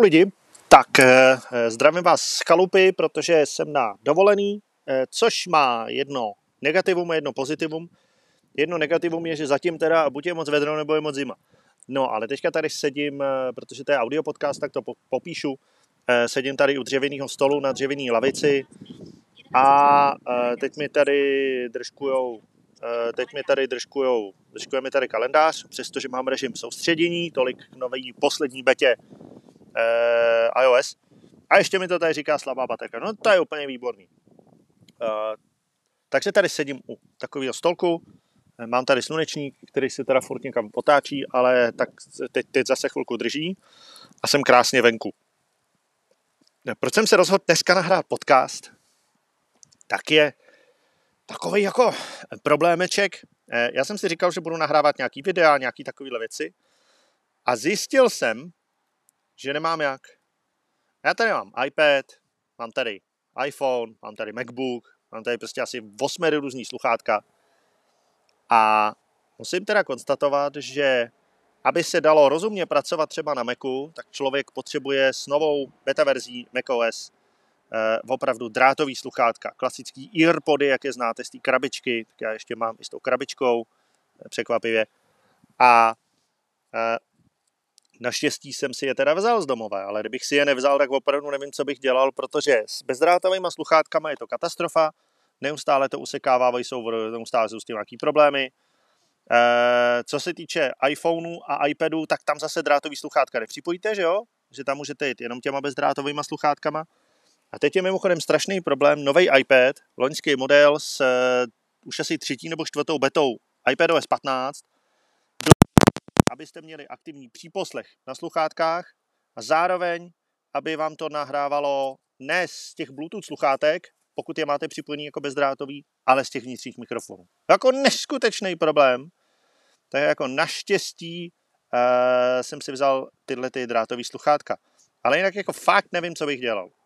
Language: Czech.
lidi, tak eh, zdravím vás z chalupy, protože jsem na dovolený, eh, což má jedno negativum a jedno pozitivum. Jedno negativum je, že zatím teda buď je moc vedro, nebo je moc zima. No, ale teďka tady sedím, eh, protože to je audio podcast, tak to popíšu. Sedím tady u dřevěného stolu na dřevěné lavici a teď mi tady držkujou teď mi tady držkujou, držkuje mi tady kalendář, přestože mám režim soustředění, tolik k nový poslední betě eh, iOS. A ještě mi to tady říká slabá baterka. No to je úplně výborný. Eh, takže tady sedím u takového stolku, eh, mám tady slunečník, který se teda furt někam otáčí, ale tak teď, teď zase chvilku drží a jsem krásně venku. Proč jsem se rozhodl dneska nahrát podcast? Tak je takový jako problémeček. Eh, já jsem si říkal, že budu nahrávat nějaký videa, nějaký takovéhle věci a zjistil jsem, že nemám jak. Já tady mám iPad, mám tady iPhone, mám tady MacBook, mám tady prostě asi 8 různý sluchátka a musím teda konstatovat, že aby se dalo rozumně pracovat třeba na Macu, tak člověk potřebuje s novou beta verzí macOS eh, opravdu drátový sluchátka, klasický earpody, jak je znáte z té krabičky, tak já ještě mám i s tou krabičkou, eh, překvapivě. A eh, Naštěstí jsem si je teda vzal z domova, ale kdybych si je nevzal, tak opravdu nevím, co bych dělal, protože s bezdrátovými sluchátkama je to katastrofa, neustále to usekávávají souver, neustále jsou s tím nějaký problémy. E, co se týče iPhoneu a iPadu, tak tam zase drátový sluchátka nepřipojíte, že jo? Že tam můžete jít jenom těma bezdrátovými sluchátkama. A teď je mimochodem strašný problém, nový iPad, loňský model s uh, už asi třetí nebo čtvrtou betou iPadOS 15, abyste měli aktivní příposlech na sluchátkách a zároveň, aby vám to nahrávalo ne z těch Bluetooth sluchátek, pokud je máte připojený jako bezdrátový, ale z těch vnitřních mikrofonů. Jako neskutečný problém. Tak jako naštěstí uh, jsem si vzal tyhle ty drátové sluchátka. Ale jinak jako fakt nevím, co bych dělal.